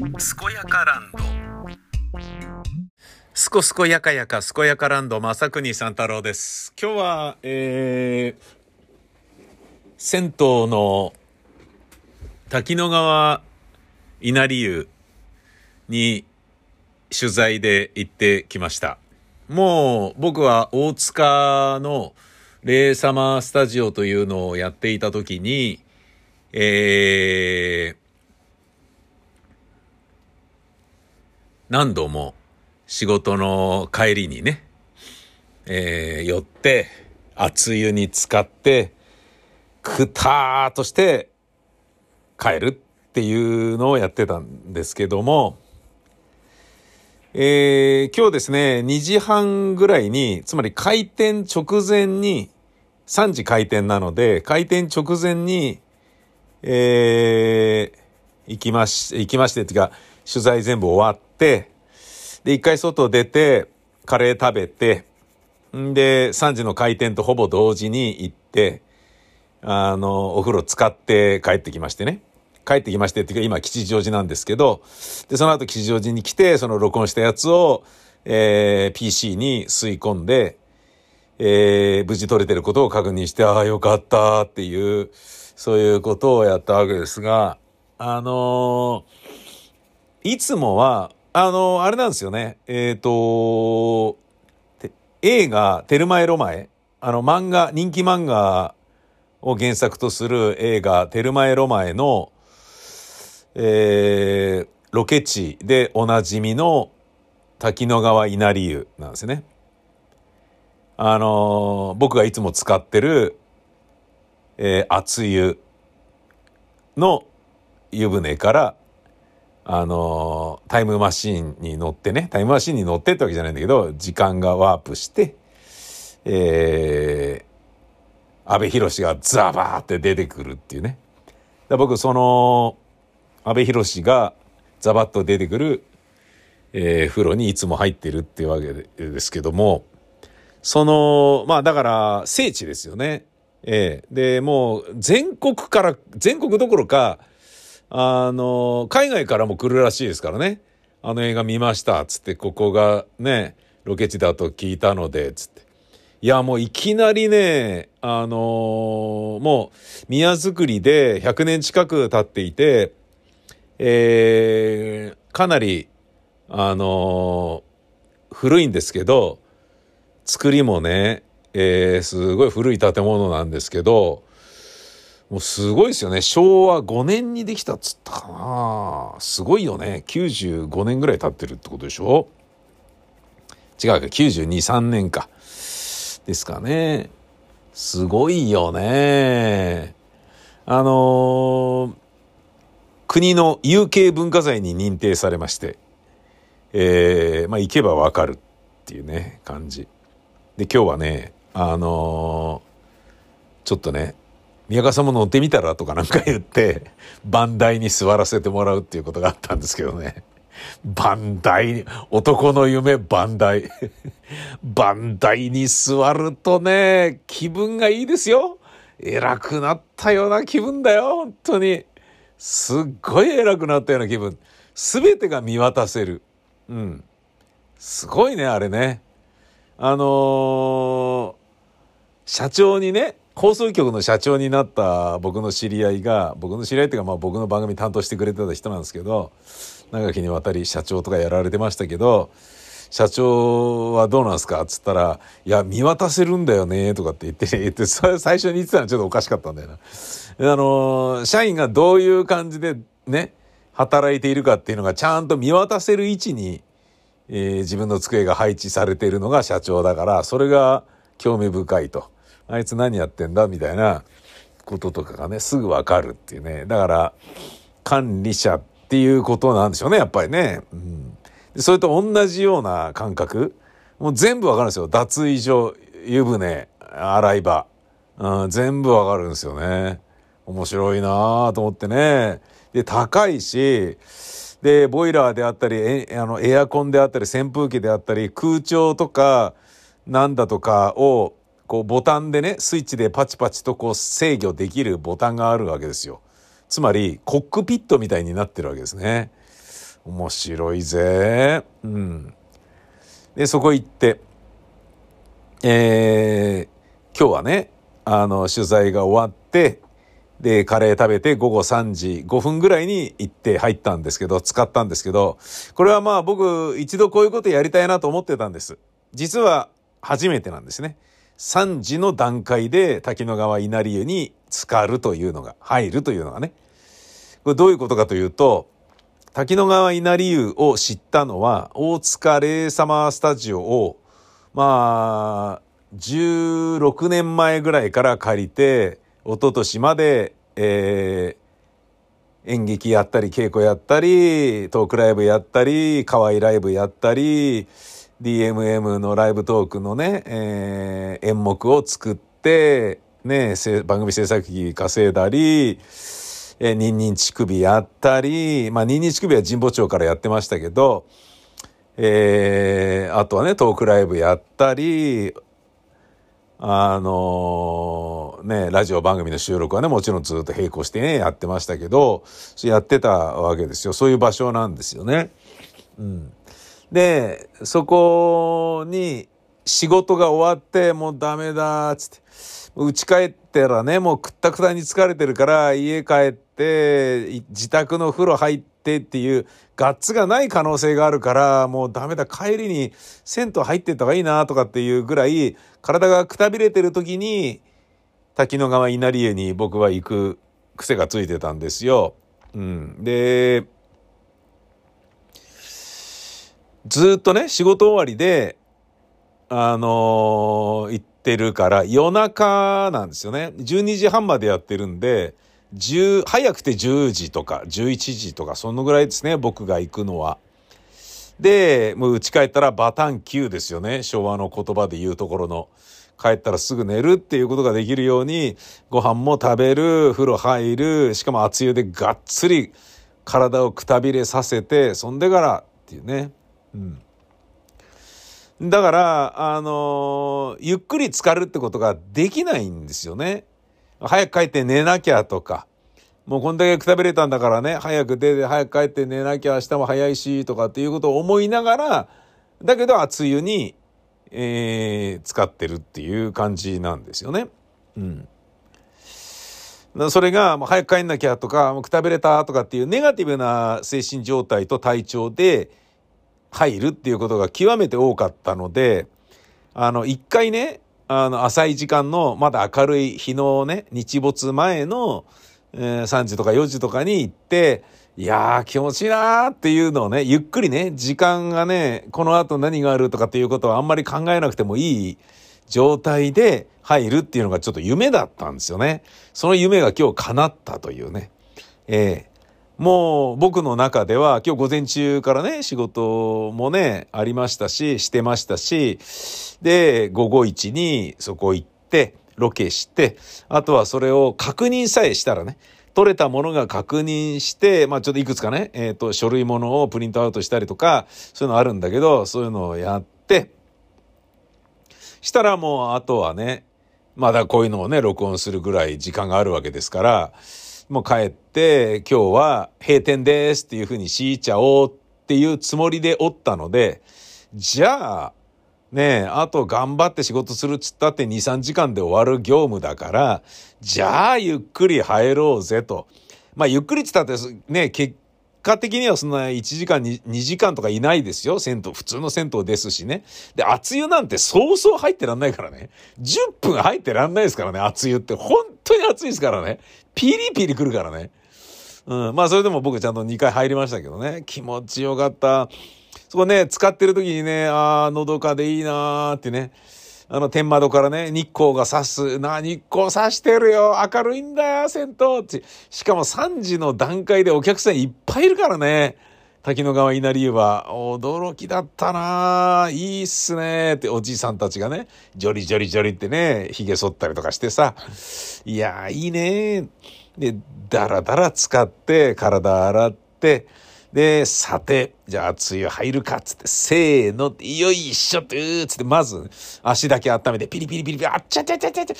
健やかランド。すこすこやかやか健やかランド正国三太郎です。今日はえー、銭湯の滝野川稲荷湯に取材で行ってきました。もう僕は大塚のレイサマースタジオというのをやっていた時に、えー、何度も仕事の帰りにね、えー、寄って、熱湯に浸かって、くたーとして帰るっていうのをやってたんですけども、えー、今日ですね、2時半ぐらいに、つまり開店直前に、3時開店なので、開店直前に、えー、行きまし、行きましてっていうか、取材全部終わって、で、一回外出て、カレー食べて、んで、3時の開店とほぼ同時に行って、あの、お風呂使って帰ってきましてね。帰ってきましてっていうか今吉祥寺なんですけど、で、その後吉祥寺に来て、その録音したやつを、えー、PC に吸い込んで、えー、無事撮れてることを確認して、ああ、よかったっていう、そういうことをやったわけですが、あのー、いつもは、あの、あれなんですよね、えっ、と映画、テルマエロマエ、あの漫画、人気漫画を原作とする映画、テルマエロマエの、えー、ロケ地でおなじみの滝野川稲荷湯なんですね。あのー、僕がいつも使ってる、えー、熱湯の湯船から、あの、タイムマシーンに乗ってね、タイムマシーンに乗ってってわけじゃないんだけど、時間がワープして、えー、安倍博がザバーって出てくるっていうね。僕、その、阿部寛がザバッと出てくる、えー、風呂にいつも入ってるっていうわけですけども、その、まあだから聖地ですよね。ええー、で、もう全国から、全国どころか、あの、海外からも来るらしいですからね。あの映画見ました、つって、ここがね、ロケ地だと聞いたので、つって。いや、もういきなりね、あのー、もう宮造りで100年近く経っていて、えー、かなり、あのー、古いんですけど、作りもね、えー、すごい古い建物なんですけど、もうすごいですよね。昭和5年にできたっつったかな。すごいよね。95年ぐらい経ってるってことでしょ違うか、92、3年か。ですかね。すごいよね。あのー、国の有形文化財に認定されまして、えー、まあ行けばわかるっていうね、感じ。で、今日はね、あのー、ちょっとね、宮川さんも乗ってみたらとかなんか言って、番台に座らせてもらうっていうことがあったんですけどね。番台、男の夢番台。番台に座るとね、気分がいいですよ。偉くなったような気分だよ、本当に。すっごい偉くなったような気分。すべてが見渡せる。うん。すごいね、あれね。あのー、社長にね、放送局の社長になった僕の知り合いが、僕の知り合いっていうかまあ僕の番組担当してくれてた人なんですけど、長きにわたり社長とかやられてましたけど、社長はどうなんですか？っつったら、いや、見渡せるんだよね、とかって言って、言って、最初に言ってたのはちょっとおかしかったんだよな。あの、社員がどういう感じでね、働いているかっていうのがちゃんと見渡せる位置に、えー、自分の机が配置されているのが社長だから、それが興味深いと。あいつ何やってんだみたいなこととかがね、すぐわかるっていうね。だから、管理者っていうことなんでしょうね、やっぱりね。うんそれと同じような感覚もう全部わかるんですよ。脱衣所、湯船、洗い場。うん、全部わかるんですよね。面白いなと思ってね。で、高いし、で、ボイラーであったり、えあのエアコンであったり、扇風機であったり、空調とか、なんだとかを、こうボタンでね、スイッチでパチパチとこう制御できるボタンがあるわけですよ。つまり、コックピットみたいになってるわけですね。面白いぜ。うん。で、そこ行って、えー、今日はね、あの、取材が終わって、で、カレー食べて午後3時5分ぐらいに行って入ったんですけど、使ったんですけど、これはまあ僕一度こういうことやりたいなと思ってたんです。実は初めてなんですね。3時の段階で滝野川稲荷湯に浸かるというのが、入るというのがね。これどういうことかというと、滝野川稲荷湯を知ったのは、大塚霊様スタジオを、まあ、16年前ぐらいから借りて、一昨年まで、えー、演劇やったり、稽古やったり、トークライブやったり、河合ライブやったり、DMM のライブトークのね、えー、演目を作って、ね、番組制作費稼いだり、えー、ニンニン乳首やったり、まあ、ニンニン乳首は神保町からやってましたけど、えー、あとはね、トークライブやったり、あのー、ね、ラジオ番組の収録はね、もちろんずっと並行してね、やってましたけど、やってたわけですよ。そういう場所なんですよね。うん。で、そこに仕事が終わって、もうダメだ、つって。家帰ったらね、もうくったくたに疲れてるから、家帰って、自宅の風呂入ってっていう、ガッツがない可能性があるから、もうダメだ、帰りに銭湯入ってった方がいいな、とかっていうぐらい、体がくたびれてる時に、滝野川稲荷湯に僕は行く癖がついてたんですよ。うん。で、ずっとね、仕事終わりで、あのー、行ってるから、夜中なんですよね。12時半までやってるんで、10、早くて10時とか11時とか、そのぐらいですね、僕が行くのは。で、もう家帰ったらバタン9ですよね。昭和の言葉で言うところの。帰ったらすぐ寝るっていうことができるように、ご飯も食べる、風呂入る、しかも熱湯でがっつり体をくたびれさせて、そんでからっていうね。うん。だから、あのー、ゆっくり浸かるってことができないんですよね。早く帰って寝なきゃとか。もうこんだけくたびれたんだからね、早く出て早く帰って寝なきゃ明日も早いしとかっていうことを思いながら、だけど熱湯に、えー、使ってるっていう感じなんですよね。うん。それが、早く帰んなきゃとか、もうくたびれたとかっていうネガティブな精神状態と体調で入るっていうことが極めて多かったので、あの、一回ね、あの、浅い時間の、まだ明るい日のね、日没前の、えー、3時とか4時とかに行って、いやー気持ちいいなーっていうのをね、ゆっくりね、時間がね、この後何があるとかっていうことはあんまり考えなくてもいい状態で入るっていうのがちょっと夢だったんですよね。その夢が今日叶ったというね。えもう僕の中では今日午前中からね、仕事もね、ありましたし、してましたし、で、午後一にそこ行って、ロケして、あとはそれを確認さえしたらね、取れたものが確認して、まあちょっといくつかね、えっ、ー、と、書類ものをプリントアウトしたりとか、そういうのあるんだけど、そういうのをやって、したらもうあとはね、まだこういうのをね、録音するぐらい時間があるわけですから、もう帰って、今日は閉店ですっていうふうに強いちゃおうっていうつもりでおったので、じゃあ、ねえ、あと頑張って仕事するっつったって2、3時間で終わる業務だから、じゃあゆっくり入ろうぜと。まあゆっくりっつったってね、結果的にはそんな1時間2、2時間とかいないですよ。銭湯、普通の銭湯ですしね。で、熱湯なんてそうそう入ってらんないからね。10分入ってらんないですからね、熱湯って。本当に熱いですからね。ピリピリ来るからね。うん。まあそれでも僕ちゃんと2回入りましたけどね。気持ちよかった。そこね、使ってる時にね、ああ、のどかでいいなーってね。あの、天窓からね、日光が差す。な、日光差してるよ。明るいんだよ、銭湯って。しかも3時の段階でお客さんいっぱいいるからね。滝野川稲荷湯は、驚きだったないいっすねって、おじいさんたちがね、ジョリジョリジョリってね、髭剃ったりとかしてさ、いやいいねで、だらだら使って、体洗って、で、さて、じゃあ梅雨入るかっつって、せーの、よいしょって、つって、まず、足だけ温めて、ピリピリピリピリ、あっちゃちゃちゃちゃちゃ、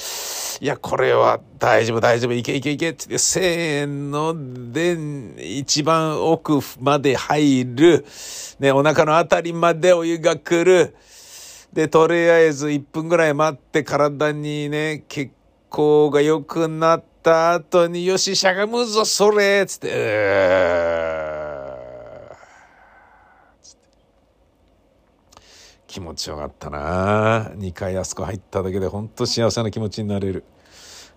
いや、これは大丈夫大丈夫、いけいけいけつって、せーので、一番奥まで入る、ね、お腹のあたりまでお湯が来る。で、とりあえず1分ぐらい待って体にね、血行が良くなった後に、よし、しゃがむぞ、それつって、うー気持ちよかったな2回あそこ入っただけでほんと幸せな気持ちになれる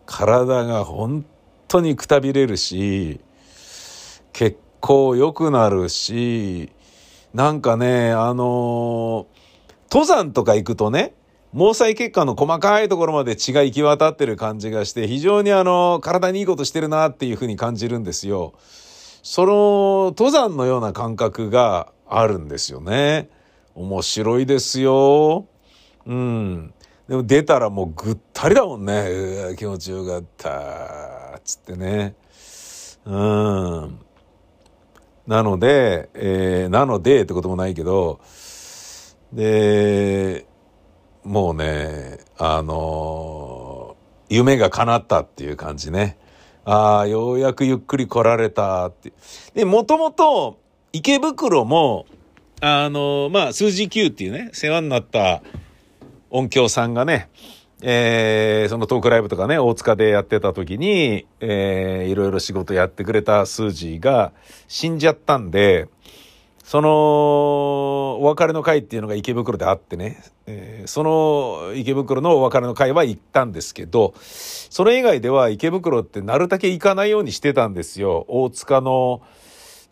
体が本当にくたびれるし血行良くなるしなんかねあの登山とか行くとね毛細血管の細かいところまで血が行き渡ってる感じがして非常にあの体にいいことしてるなっていうふうに感じるんですよ。その登山のような感覚があるんですよね。面白いですよ。うん。でも出たらもうぐったりだもんね。うわ気持ちよかった。つってね。うん。なので、えー、なのでってこともないけど、で、もうね、あのー、夢が叶ったっていう感じね。ああ、ようやくゆっくり来られたって。で、もともと池袋も、あの、まあ、数字9っていうね、世話になった音響さんがね、えー、そのトークライブとかね、大塚でやってた時に、えー、いろいろ仕事やってくれた数字が死んじゃったんで、その、お別れの会っていうのが池袋であってね、えー、その池袋のお別れの会は行ったんですけど、それ以外では池袋ってなるだけ行かないようにしてたんですよ。大塚の、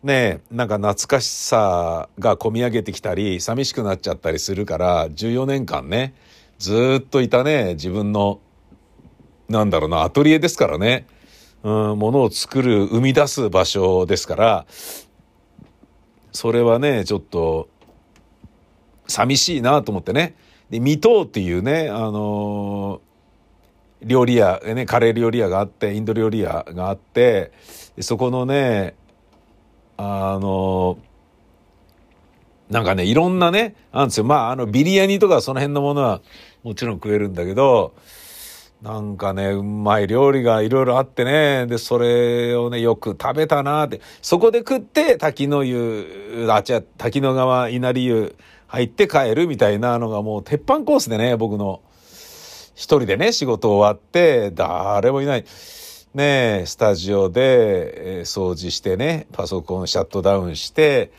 ねなんか懐かしさが込み上げてきたり寂しくなっちゃったりするから14年間ねずっといたね自分のなんだろうなアトリエですからね、うん、ものを作る生み出す場所ですからそれはねちょっと寂しいなと思ってね。で水戸っていうねあのー、料理屋、ね、カレー料理屋があってインド料理屋があってそこのねあの、なんかね、いろんなね、あるんですよ。まあ、あの、ビリヤニとかその辺のものはもちろん食えるんだけど、なんかね、うまい料理がいろいろあってね、で、それをね、よく食べたなって、そこで食って滝の湯、あ、違う、滝の川稲荷湯入って帰るみたいなのがもう鉄板コースでね、僕の。一人でね、仕事終わって、誰もいない。ねスタジオで、え、掃除してね、パソコンシャットダウンして、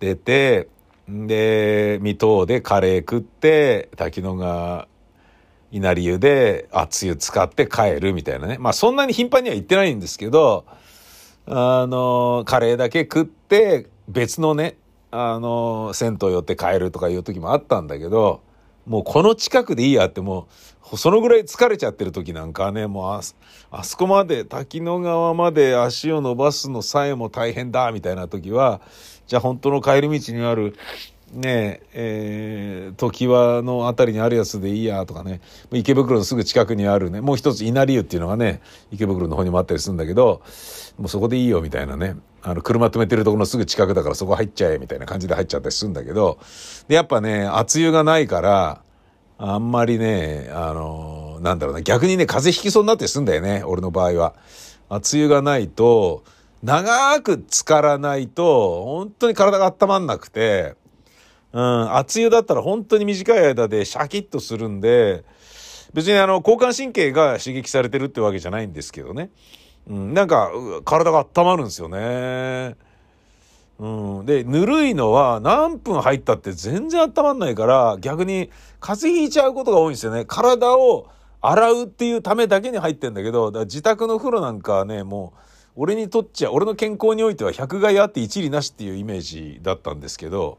出て、で、水戸でカレー食って、滝野川稲荷湯で熱湯使って帰るみたいなね。まあそんなに頻繁には行ってないんですけど、あの、カレーだけ食って、別のね、あの、銭湯寄って帰るとかいう時もあったんだけど、もうこの近くでいいやってもう、そのぐらい疲れちゃってる時なんかね、もうあ、そこまで、滝の川まで足を伸ばすのさえも大変だ、みたいな時は、じゃあ本当の帰り道にある、ねえ、えー、時はのあたりにあるやつでいいやとかね、池袋のすぐ近くにあるね、もう一つ稲荷湯っていうのがね、池袋の方にもあったりするんだけど、もうそこでいいよみたいなね、あの、車止めてるところのすぐ近くだからそこ入っちゃえみたいな感じで入っちゃったりするんだけど、で、やっぱね、熱湯がないから、あんまりね、あの、なんだろうな、逆にね、風邪ひきそうになってすんだよね、俺の場合は。熱湯がないと、長く浸からないと、本当に体が温まんなくて、うん、熱湯だったら本当に短い間でシャキッとするんで、別にあの、交感神経が刺激されてるってわけじゃないんですけどね。うん、なんか、体が温まるんですよね。うん。で、ぬるいのは何分入ったって全然温まんないから、逆に風邪ひいちゃうことが多いんですよね。体を洗うっていうためだけに入ってんだけど、だ自宅の風呂なんかね、もう、俺にとっちゃ、俺の健康においては百害あって一理なしっていうイメージだったんですけど、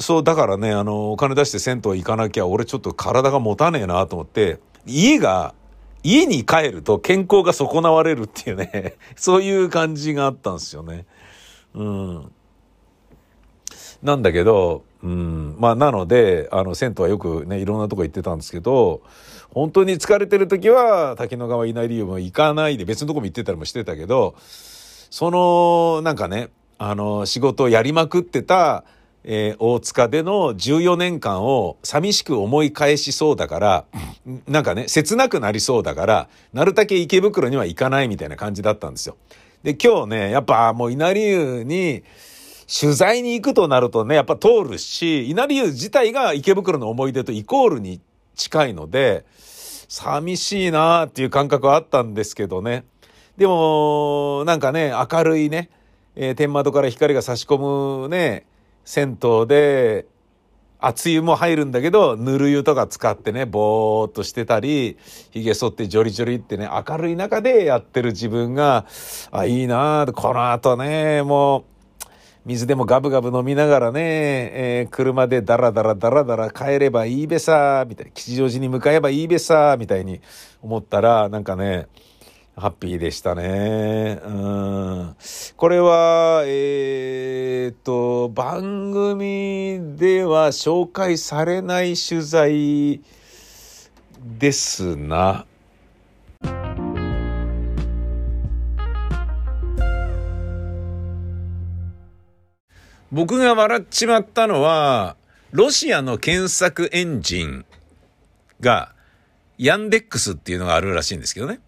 そう、だからね、あの、お金出して銭湯行かなきゃ、俺ちょっと体が持たねえなと思って、家が、家に帰ると健康が損なわれるっていうね、そういう感じがあったんですよね。うん。なんだけど、うん。まあ、なので、あの、銭湯はよくね、いろんなとこ行ってたんですけど、本当に疲れてる時は、滝野川稲荷湯も行かないで、別のとこも行ってたりもしてたけど、その、なんかね、あの、仕事をやりまくってた、えー、大塚での14年間を寂しく思い返しそうだから、なんかね、切なくなりそうだから、なるだけ池袋には行かないみたいな感じだったんですよ。で、今日ね、やっぱもう稲荷湯に取材に行くとなるとね、やっぱ通るし、稲荷湯自体が池袋の思い出とイコールに近いので、寂しいなっていう感覚はあったんですけどね。でも、なんかね、明るいね、えー、天窓から光が差し込むね、銭湯で、熱湯も入るんだけど、ぬる湯とか使ってね、ぼーっとしてたり、髭剃ってジョリジョリってね、明るい中でやってる自分が、あ、いいなこの後ね、もう、水でもガブガブ飲みながらね、えー、車でダラダラダラダラ帰ればいいべさ、みたいな、吉祥寺に向かえばいいべさ、みたいに思ったら、なんかね、ハッピーでしたね。うん。これは、えー、っと、番組では紹介されない取材ですな。僕が笑っちまったのは、ロシアの検索エンジンが、ヤンデックスっていうのがあるらしいんですけどね。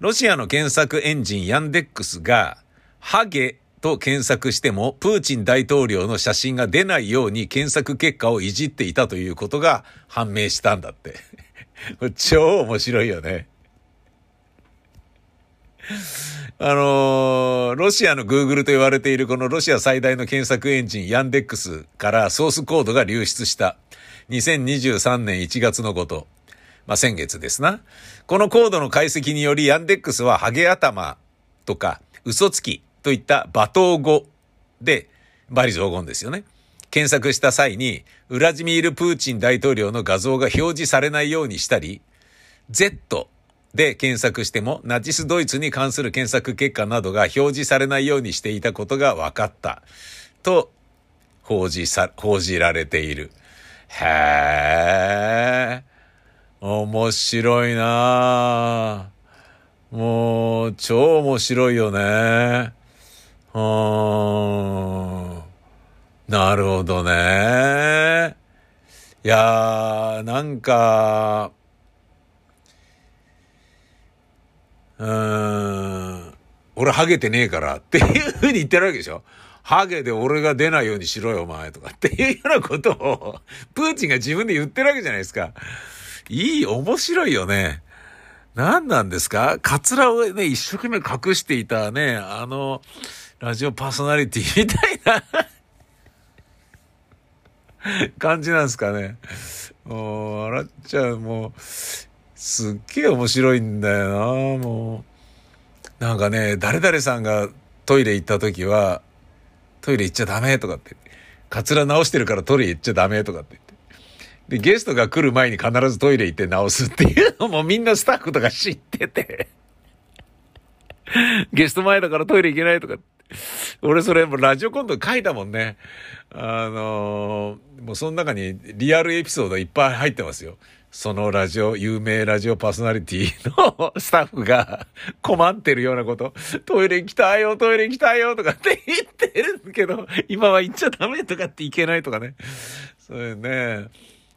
ロシアの検索エンジンヤンデックスが、ハゲと検索しても、プーチン大統領の写真が出ないように検索結果をいじっていたということが判明したんだって。超面白いよね。あのー、ロシアの Google と言われているこのロシア最大の検索エンジンヤンデックスからソースコードが流出した。2023年1月のこと。まあ、先月ですな。このコードの解析により、ヤンデックスはハゲ頭とか嘘つきといった罵倒語で、バリ雑言ですよね。検索した際に、ウラジミール・プーチン大統領の画像が表示されないようにしたり、Z で検索しても、ナチスドイツに関する検索結果などが表示されないようにしていたことが分かった。と、報じさ、報じられている。へー。面白いなもう、超面白いよね。うーん。なるほどね。いやー、なんか、うーん、俺ハゲてねえからっていうふうに言ってるわけでしょハゲで俺が出ないようにしろよ、お前とかっていうようなことを、プーチンが自分で言ってるわけじゃないですか。いい、面白いよね。何なんですか？カツラをね、一生懸命隠していたね、あの、ラジオパーソナリティみたいな感じなんですかね。もう、笑っちゃう、もう、すっげえ面白いんだよな、もう。なんかね、誰々さんがトイレ行った時は、トイレ行っちゃダメとかって、カツラ直してるからトイレ行っちゃダメとかってで、ゲストが来る前に必ずトイレ行って直すっていうのもみんなスタッフとか知ってて ゲスト前だからトイレ行けないとか。俺それもラジオコント書いたもんね。あのー、もうその中にリアルエピソードいっぱい入ってますよ。そのラジオ、有名ラジオパーソナリティのスタッフが 困ってるようなこと、トイレ行きたいよ、トイレ行きたいよとかって言ってるけど、今は行っちゃダメとかって行けないとかね。そういうね。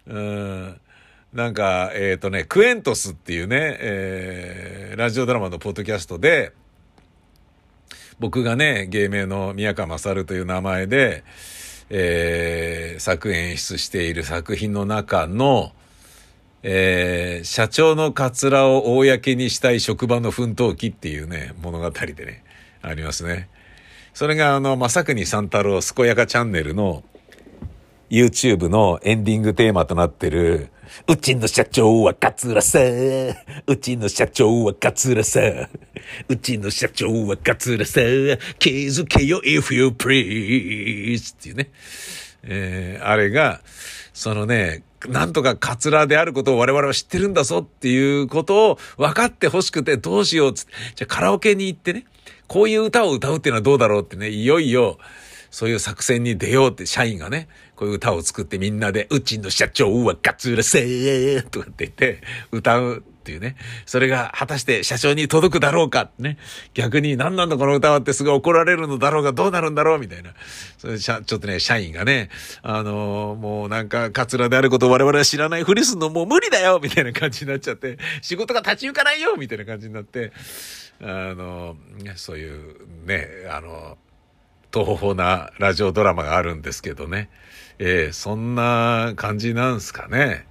うん。なんか、えっ、ー、とね、クエントスっていうね、えー、ラジオドラマのポッドキャストで、僕がね、芸名の宮川勝という名前で、えー、作演出している作品の中の、えー、社長のカツラを公にしたい職場の奮闘記っていうね、物語でね、ありますね。それがあの、まさくに三太郎健やかチャンネルの、YouTube のエンディングテーマとなってる、うちの社長は桂さうちの社長は桂さうちの社長は桂さ気づけよ if you please っていうね。えー、あれが、そのね、なんとかカツラであることを我々は知ってるんだぞっていうことを分かって欲しくてどうしようつって、じゃあカラオケに行ってね、こういう歌を歌うっていうのはどうだろうってね、いよいよ、そういう作戦に出ようって社員がね、こういう歌を作ってみんなで、うちの社長はガツラせーとかって言って歌うっていうね。それが果たして社長に届くだろうかね。逆に何なんだこの歌はってすごい怒られるのだろうがどうなるんだろうみたいな。それちょっとね、社員がね、あのー、もうなんかカツラであることを我々は知らないふりすんのもう無理だよみたいな感じになっちゃって、仕事が立ち行かないよみたいな感じになって、あのー、そういうね、あのー、東方なラジオドラマがあるんですけどね。えー、そんな感じなんすかね。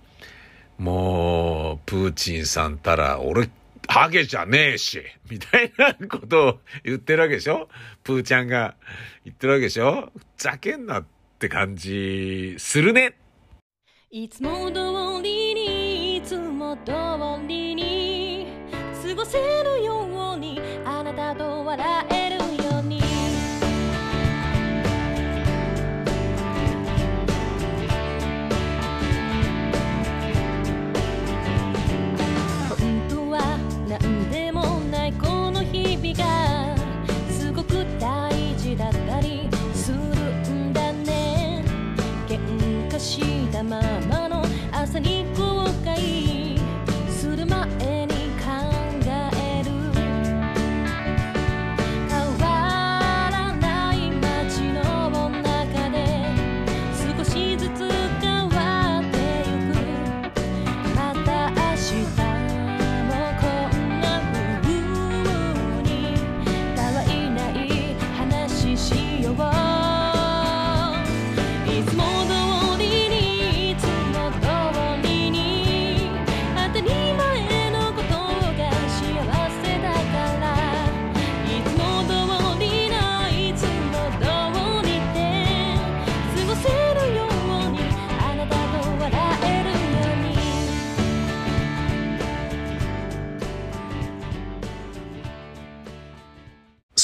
もう、プーチンさんたら、俺、ハゲじゃねえし、みたいなことを言ってるわけでしょ？プーちゃんが言ってるわけでしょ？ふざけんなって感じするね。いつも通りに、いつも通りに、過ごせるよう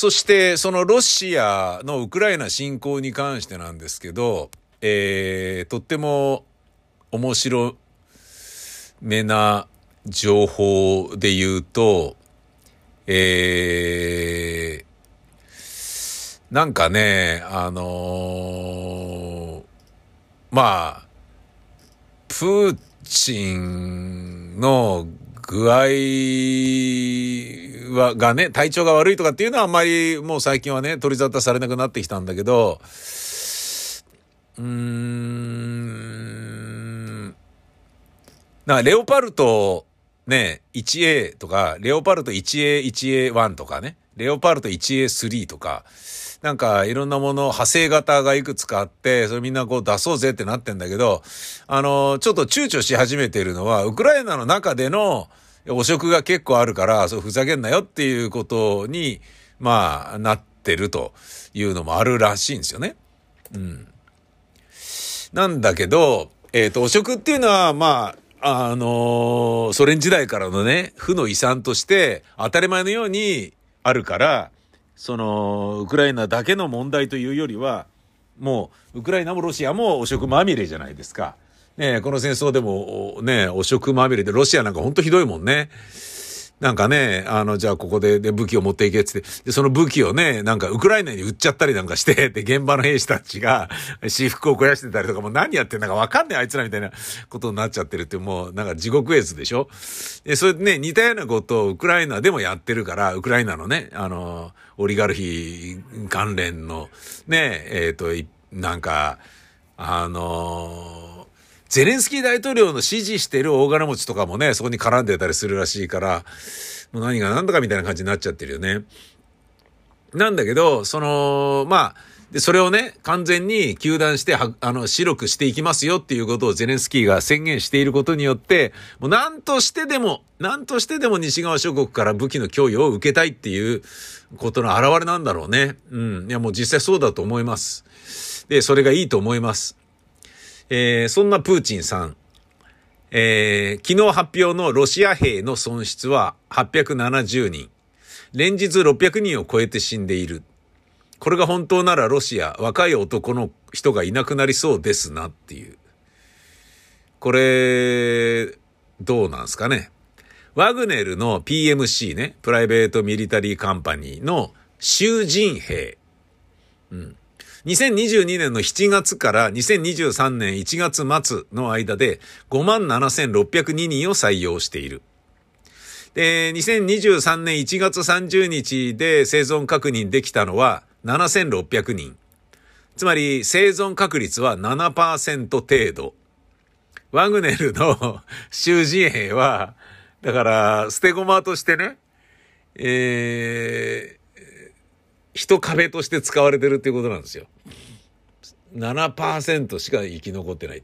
そして、そのロシアのウクライナ侵攻に関してなんですけど、えー、とっても面白めな情報で言うと、えー、なんかね、あのー、まあ、プーチンの具合は、がね、体調が悪いとかっていうのはあんまりもう最近はね、取り沙汰されなくなってきたんだけど、うーん、なレオパルトね、1A とか、レオパルト 1A、1A1 とかね、レオパルト 1A3 とか、なんかいろんなもの、派生型がいくつかあって、それみんなこう出そうぜってなってんだけど、あの、ちょっと躊躇し始めているのは、ウクライナの中での汚職が結構あるから、そうふざけんなよっていうことに、まあ、なってるというのもあるらしいんですよね。うん。なんだけど、えっ、ー、と、汚職っていうのは、まあ、あのー、ソ連時代からのね、負の遺産として当たり前のようにあるから、その、ウクライナだけの問題というよりは、もう、ウクライナもロシアも汚職まみれじゃないですか。ねこの戦争でも、ね汚職まみれで、ロシアなんか本当ひどいもんね。なんかね、あの、じゃあここでで武器を持っていけってって、で、その武器をね、なんかウクライナに売っちゃったりなんかして、で、現場の兵士たちが私服を肥やしてたりとか、もう何やってんだかわかんねえあいつらみたいなことになっちゃってるって、もうなんか地獄絵図でしょ？で、それでね、似たようなことをウクライナでもやってるから、ウクライナのね、あの、オリガルヒ関連の、ね、えっ、ー、と、なんか、あのゼレンスキー大統領の支持してる大金持ちとかもね、そこに絡んでたりするらしいから、もう何が何だかみたいな感じになっちゃってるよね。なんだけど、その、まあ、で、それをね、完全に休断して、あの、白くしていきますよっていうことをゼレンスキーが宣言していることによって、もう何としてでも、何としてでも西側諸国から武器の供与を受けたいっていうことの表れなんだろうね。うん。いや、もう実際そうだと思います。で、それがいいと思います。えー、そんなプーチンさん、えー、昨日発表のロシア兵の損失は870人。連日600人を超えて死んでいる。これが本当ならロシア、若い男の人がいなくなりそうですなっていう。これ、どうなんすかね。ワグネルの PMC ね、プライベートミリタリーカンパニーの囚人兵。うん。2022年の7月から2023年1月末の間で57,602人を採用している。で、2023年1月30日で生存確認できたのは7600人。つまり生存確率は7%程度。ワグネルの 囚人兵は、だから、捨て駒としてね、えー、人壁として使われてるっていうことなんですよ。7%しか生き残ってない。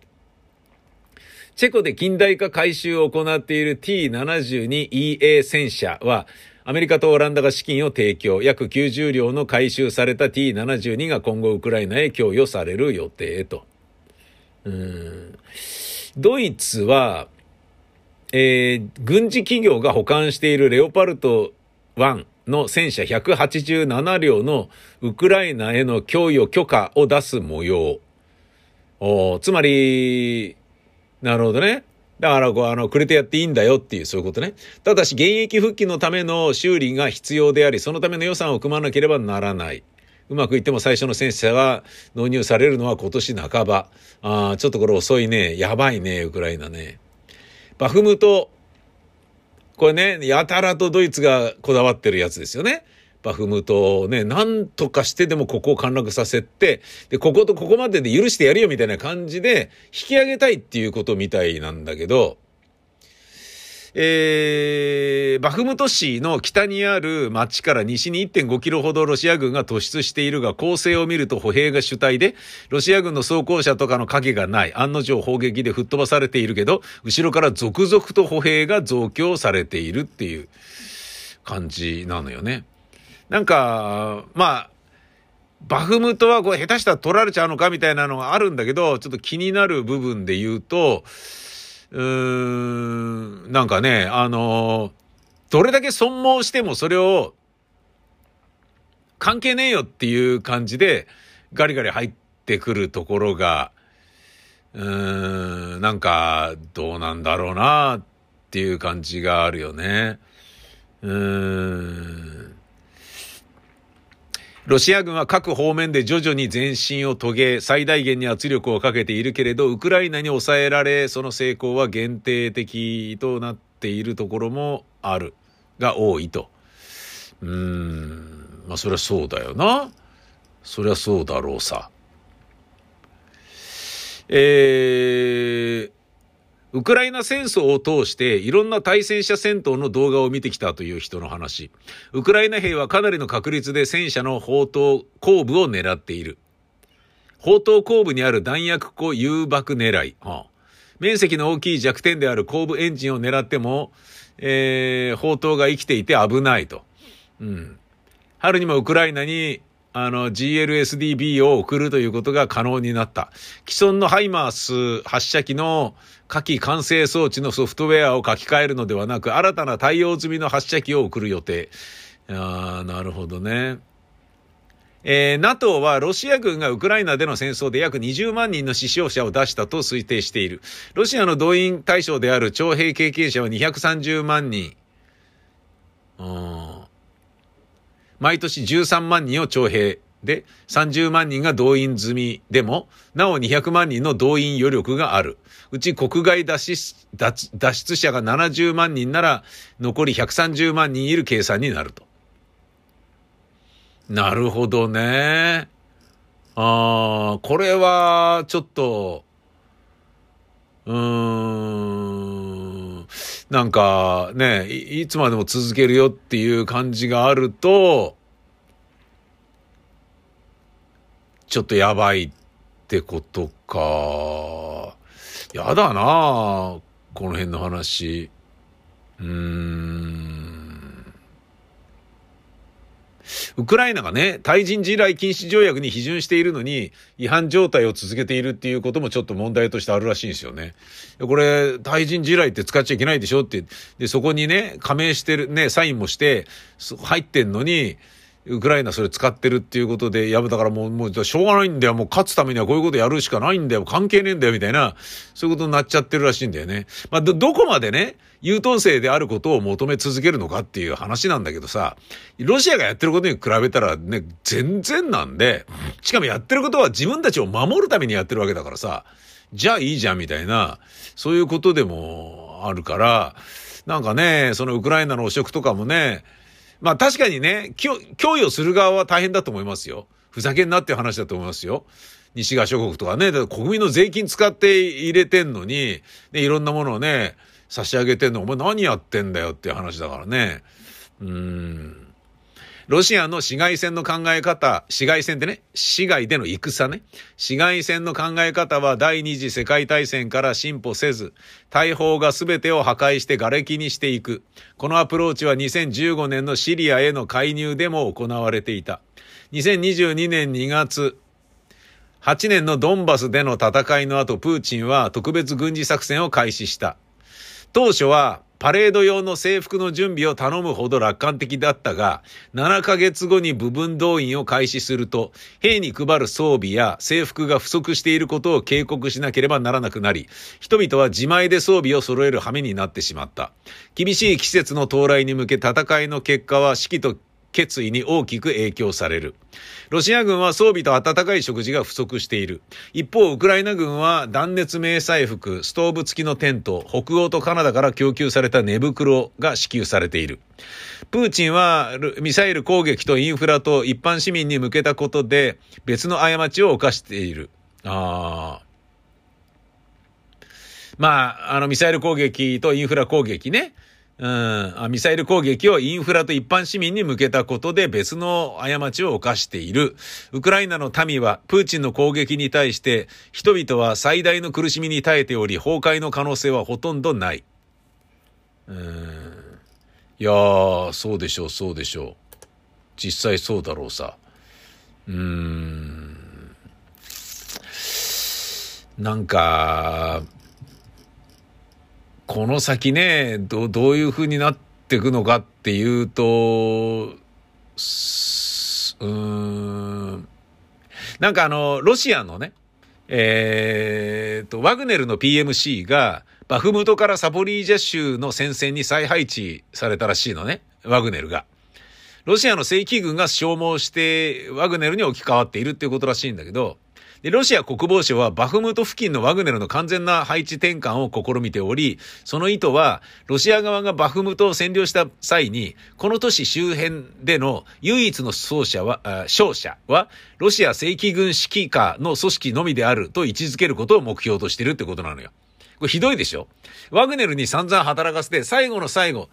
チェコで近代化改修を行っている T72EA 戦車は、アメリカとオランダが資金を提供、約90両の回収された T72 が今後ウクライナへ供与される予定と。ドイツは、えー、軍事企業が保管しているレオパルト1の戦車187両のウクライナへの供与許可を出す模様。おつまり、なるほどね。だから、こう、あの、くれてやっていいんだよっていう、そういうことね。ただし、現役復帰のための修理が必要であり、そのための予算を組まなければならない。うまくいっても最初の戦車が納入されるのは今年半ば。ああ、ちょっとこれ遅いね。やばいね、ウクライナね。バフムト。これね、やたらとドイツがこだわってるやつですよね。バフムトをね、なんとかしてでもここを陥落させて、で、こことここまでで許してやるよみたいな感じで引き上げたいっていうことみたいなんだけど、えー、バフムト市の北にある町から西に1.5キロほどロシア軍が突出しているが、構成を見ると歩兵が主体で、ロシア軍の装甲車とかの影がない。案の定砲撃で吹っ飛ばされているけど、後ろから続々と歩兵が増強されているっていう感じなのよね。なんか、まあ、バフムトはこれ下手したら取られちゃうのかみたいなのがあるんだけど、ちょっと気になる部分で言うと、うん、なんかね、あの、どれだけ損耗してもそれを関係ねえよっていう感じでガリガリ入ってくるところが、うーん、なんかどうなんだろうなっていう感じがあるよね。うーん。ロシア軍は各方面で徐々に前進を遂げ、最大限に圧力をかけているけれど、ウクライナに抑えられ、その成功は限定的となっているところもある、が多いと。うーん、まあそりゃそうだよな。そりゃそうだろうさ。えー、ウクライナ戦争を通していろんな対戦車戦闘の動画を見てきたという人の話。ウクライナ兵はかなりの確率で戦車の砲塔後部を狙っている。砲塔後部にある弾薬庫誘爆狙い。はあ、面積の大きい弱点である後部エンジンを狙っても、えー、砲塔が生きていて危ないと。うん。春にもウクライナにあの、GLSDB を送るということが可能になった。既存のハイマース発射機の火器完成装置のソフトウェアを書き換えるのではなく、新たな対応済みの発射機を送る予定。ああ、なるほどね。えー、NATO はロシア軍がウクライナでの戦争で約20万人の死傷者を出したと推定している。ロシアの動員対象である徴兵経験者は230万人。うん毎年13万人を徴兵で、30万人が動員済みでも、なお200万人の動員余力がある。うち国外脱出脱出者が70万人なら、残り130万人いる計算になると。なるほどね。ああ、これは、ちょっと、うーん、なんかねい、つまでも続けるよっていう感じがあると、ちょっとやばいってことか。やだなこの辺の話。うーん。ウクライナがね、対人地雷禁止条約に批准しているのに、違反状態を続けているっていうこともちょっと問題としてあるらしいんですよね。これ、対人地雷って使っちゃいけないでしょって。で、そこにね、加盟してる、ね、サインもして、入ってんのに、ウクライナそれ使ってるっていうことで、やぶだからもう、もう、しょうがないんだよ。もう勝つためにはこういうことやるしかないんだよ。関係ねえんだよ。みたいな、そういうことになっちゃってるらしいんだよね。まあ、ど、どこまでね、優等生であることを求め続けるのかっていう話なんだけどさ、ロシアがやってることに比べたらね、全然なんで、しかもやってることは自分たちを守るためにやってるわけだからさ、じゃあいいじゃんみたいな、そういうことでもあるから、なんかね、そのウクライナの汚職とかもね、まあ確かにね、供与する側は大変だと思いますよ。ふざけんなっていう話だと思いますよ。西側諸国とかね、国民の税金使って入れてんのに、ね、いろんなものをね、差し上げてんの、お前何やってんだよっていう話だからね。うーん。ロシアの市街戦の考え方、市街戦ってね、市街での戦ね。市街戦の考え方は第二次世界大戦から進歩せず、大砲が全てを破壊して瓦礫にしていく。このアプローチは2015年のシリアへの介入でも行われていた。2022年2月、8年のドンバスでの戦いの後、プーチンは特別軍事作戦を開始した。当初はパレード用の制服の準備を頼むほど楽観的だったが、7ヶ月後に部分動員を開始すると、兵に配る装備や制服が不足していることを警告しなければならなくなり、人々は自前で装備を揃える羽目になってしまった。厳しい季節の到来に向け戦いの結果は士気と決意に大きく影響される。ロシア軍は装備と温かい食事が不足している。一方、ウクライナ軍は断熱迷彩服、ストーブ付きのテント、北欧とカナダから供給された寝袋が支給されている。プーチンはミサイル攻撃とインフラと一般市民に向けたことで別の過ちを犯している。ああ。まあ、あのミサイル攻撃とインフラ攻撃ね。うん、ミサイル攻撃をインフラと一般市民に向けたことで別の過ちを犯している。ウクライナの民はプーチンの攻撃に対して人々は最大の苦しみに耐えており崩壊の可能性はほとんどない。うん。いやー、そうでしょう、そうでしょう。実際そうだろうさ。うーん。なんか、この先ね、どどういう風になっていくのかっていうと、うん、なんかあの、ロシアのね、えー、と、ワグネルの PMC が、バフムトからサポリージャ州の戦線に再配置されたらしいのね、ワグネルが。ロシアの正規軍が消耗して、ワグネルに置き換わっているっていうことらしいんだけど、で、ロシア国防省はバフムト付近のワグネルの完全な配置転換を試みており、その意図は、ロシア側がバフムトを占領した際に、この都市周辺での唯一の勝者は、勝者は、ロシア正規軍指揮下の組織のみであると位置づけることを目標としてるってことなのよ。これひどいでしょ？ワグネルに散々働かせて、最後の最後、だか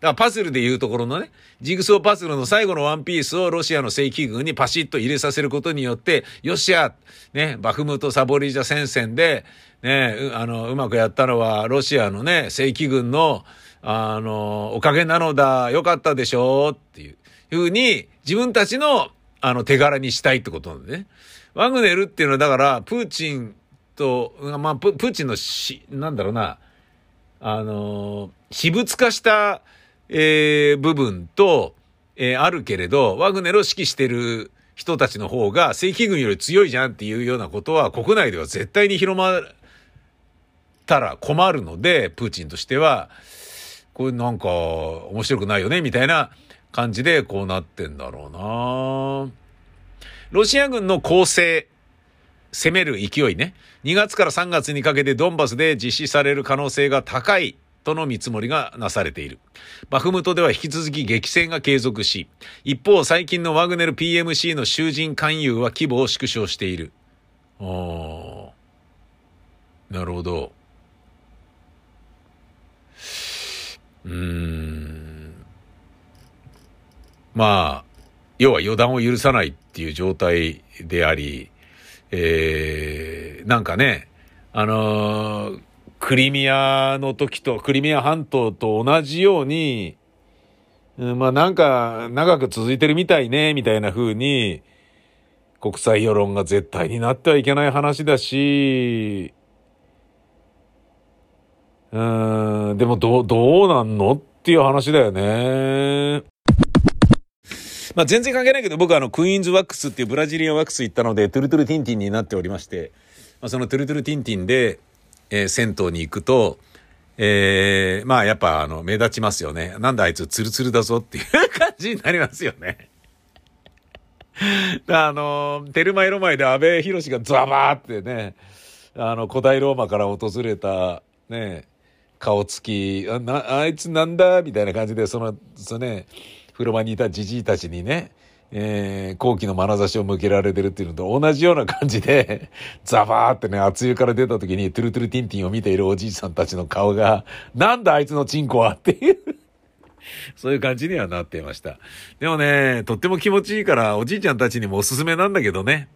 らパズルでいうところのね、ジグソーパズルの最後のワンピースをロシアの正規軍にパシッと入れさせることによって、よっしゃね、バフムト・サボリージャ戦線で、ね、あの、うまくやったのは、ロシアのね、正規軍の、あの、おかげなのだ、よかったでしょっていう、ふうに、自分たちの、あの、手柄にしたいってことなんでね。ワグネルっていうのは、だから、プーチンと、まあ、プーチンのし、なんだろうな、あの、私物化した、えー、部分と、えー、あるけれど、ワグネルを指揮してる人たちの方が正規軍より強いじゃんっていうようなことは国内では絶対に広まったら困るので、プーチンとしては、これなんか面白くないよね、みたいな感じでこうなってんだろうな。ロシア軍の攻勢、攻める勢いね。2月から3月にかけてドンバスで実施される可能性が高いとの見積もりがなされている。バフムトでは引き続き激戦が継続し、一方最近のワグネル PMC の囚人勧誘は規模を縮小している。あ、なるほど。うーん。まあ、要は予断を許さないっていう状態であり、えー、なんかね、あのー、クリミアの時と、クリミア半島と同じように、うん、まあなんか長く続いてるみたいね、みたいな風に、国際世論が絶対になってはいけない話だし、うん、でもど、どうなんのっていう話だよね。まあ、全然関係ないけど、僕はあの、クイーンズワックスっていうブラジリアンワックス行ったので、トゥルトゥルティンティンになっておりまして、まあ、そのトゥルトゥルティンティンで、えー、銭湯に行くと、えー、まあやっぱあの、目立ちますよね。なんだあいつツルツルだぞっていう感じになりますよね。あの、テルマエロマエで安倍博がザバーってね、あの、古代ローマから訪れた、ね、顔つき、あなあいつなんだみたいな感じで、その、そのね、風呂場にいたじじいたちにね、えー、後期の眼差しを向けられてるっていうのと同じような感じで、ザバーってね、熱湯から出た時にトゥルトゥルティンティンを見ているおじいさんたちの顔が、なんだあいつのチンコはっていう そういう感じにはなっていました。でもね、とっても気持ちいいから、おじいちゃんたちにもおすすめなんだけどね。